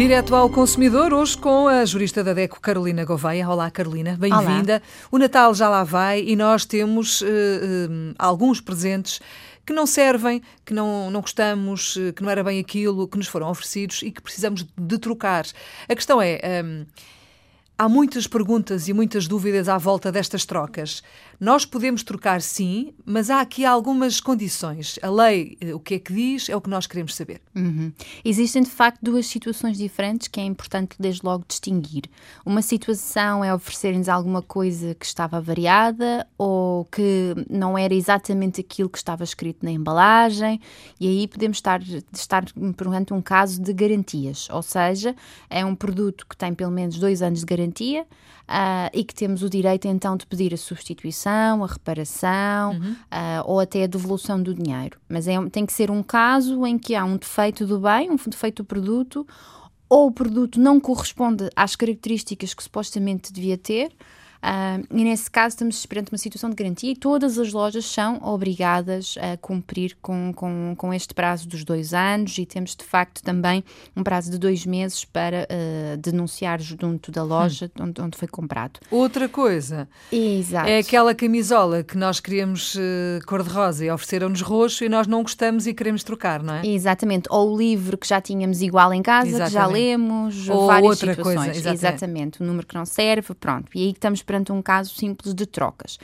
Direto ao consumidor, hoje com a jurista da DECO, Carolina Gouveia. Olá, Carolina, bem-vinda. O Natal já lá vai e nós temos uh, uh, alguns presentes que não servem, que não, não gostamos, eh, que não era bem aquilo que nos foram oferecidos e que precisamos de trocar. A questão é. Um, Há muitas perguntas e muitas dúvidas à volta destas trocas. Nós podemos trocar sim, mas há aqui algumas condições. A lei, eh, o que é que diz, é o que nós queremos saber. Uhum. Existem, de facto, duas situações diferentes que é importante, desde logo, distinguir. Uma situação é oferecer-nos alguma coisa que estava variada ou que não era exatamente aquilo que estava escrito na embalagem, e aí podemos estar, estar perante um caso de garantias, ou seja, é um produto que tem pelo menos dois anos de garantia garantia uh, e que temos o direito então de pedir a substituição, a reparação uhum. uh, ou até a devolução do dinheiro. Mas é, tem que ser um caso em que há um defeito do bem, um defeito do produto, ou o produto não corresponde às características que supostamente devia ter. Uh, e nesse caso estamos perante uma situação de garantia e todas as lojas são obrigadas a cumprir com, com, com este prazo dos dois anos e temos de facto também um prazo de dois meses para uh, denunciar junto da loja hum. onde, onde, foi comprado. Outra coisa Exato. é aquela camisola que nós queríamos uh, cor-de-rosa e ofereceram-nos roxo e nós não gostamos e queremos trocar, não é? Exatamente. Ou o livro que já tínhamos igual em casa, Exatamente. que já lemos, Ou várias outra situações. Coisa. Exatamente. Exatamente. O número que não serve, pronto. E aí estamos perante um caso simples de trocas.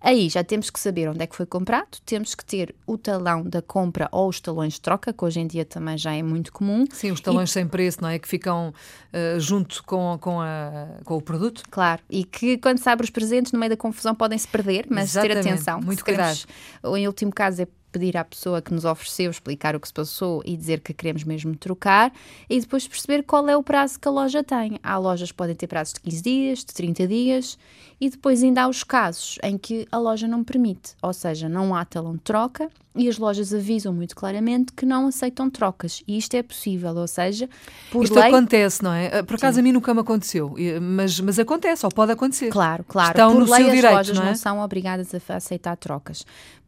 Aí já temos que saber onde é que foi comprado, temos que ter o talão da compra ou os talões de troca, que hoje em dia também já é muito comum. Sim, os talões e... sem preço, não é? Que ficam uh, junto com, com, a, com o produto. Claro, e que quando se abre os presentes, no meio da confusão, podem se perder, mas Exatamente. ter atenção. Muito cuidado. Queremos, em último caso, é pedir à pessoa que nos ofereceu explicar o que se passou e dizer que queremos mesmo trocar e depois perceber qual é o prazo que a loja tem. Há lojas que podem ter prazos de 15 dias, de 30 dias e depois ainda há os casos em que a loja não permite, ou seja, não há talão de troca e as lojas avisam muito claramente que não aceitam trocas. E isto é possível, ou seja, por isto lei... acontece, não é? Por acaso Sim. a mim nunca me aconteceu, mas, mas acontece, ou pode acontecer. Claro, claro. Estão por no lei, seu as direito, lojas não, é? não são obrigadas a aceitar trocas.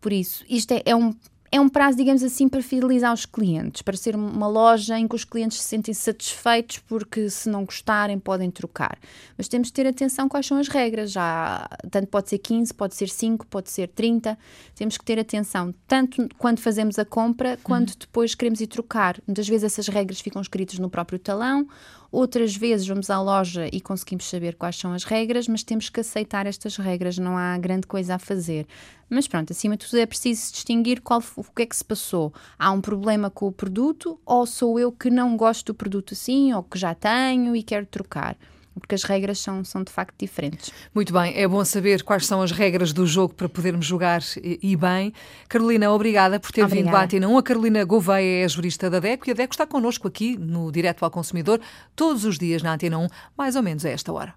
Por isso, isto é, é um é um prazo, digamos assim, para fidelizar os clientes, para ser uma loja em que os clientes se sentem satisfeitos porque se não gostarem podem trocar. Mas temos de ter atenção quais são as regras. Já, tanto pode ser 15, pode ser 5, pode ser 30. Temos que ter atenção tanto quando fazemos a compra quanto uhum. depois queremos ir trocar. Muitas vezes essas regras ficam escritas no próprio talão, outras vezes vamos à loja e conseguimos saber quais são as regras, mas temos que aceitar estas regras, não há grande coisa a fazer. Mas pronto, acima de tudo é preciso distinguir qual, o que é que se passou. Há um problema com o produto ou sou eu que não gosto do produto assim ou que já tenho e quero trocar? porque as regras são, são de facto diferentes. Muito bem, é bom saber quais são as regras do jogo para podermos jogar e, e bem. Carolina, obrigada por ter obrigada. vindo à Antena 1. A Carolina Gouveia é jurista da DECO e a DECO está connosco aqui no Direto ao Consumidor todos os dias na Antena 1, mais ou menos a esta hora.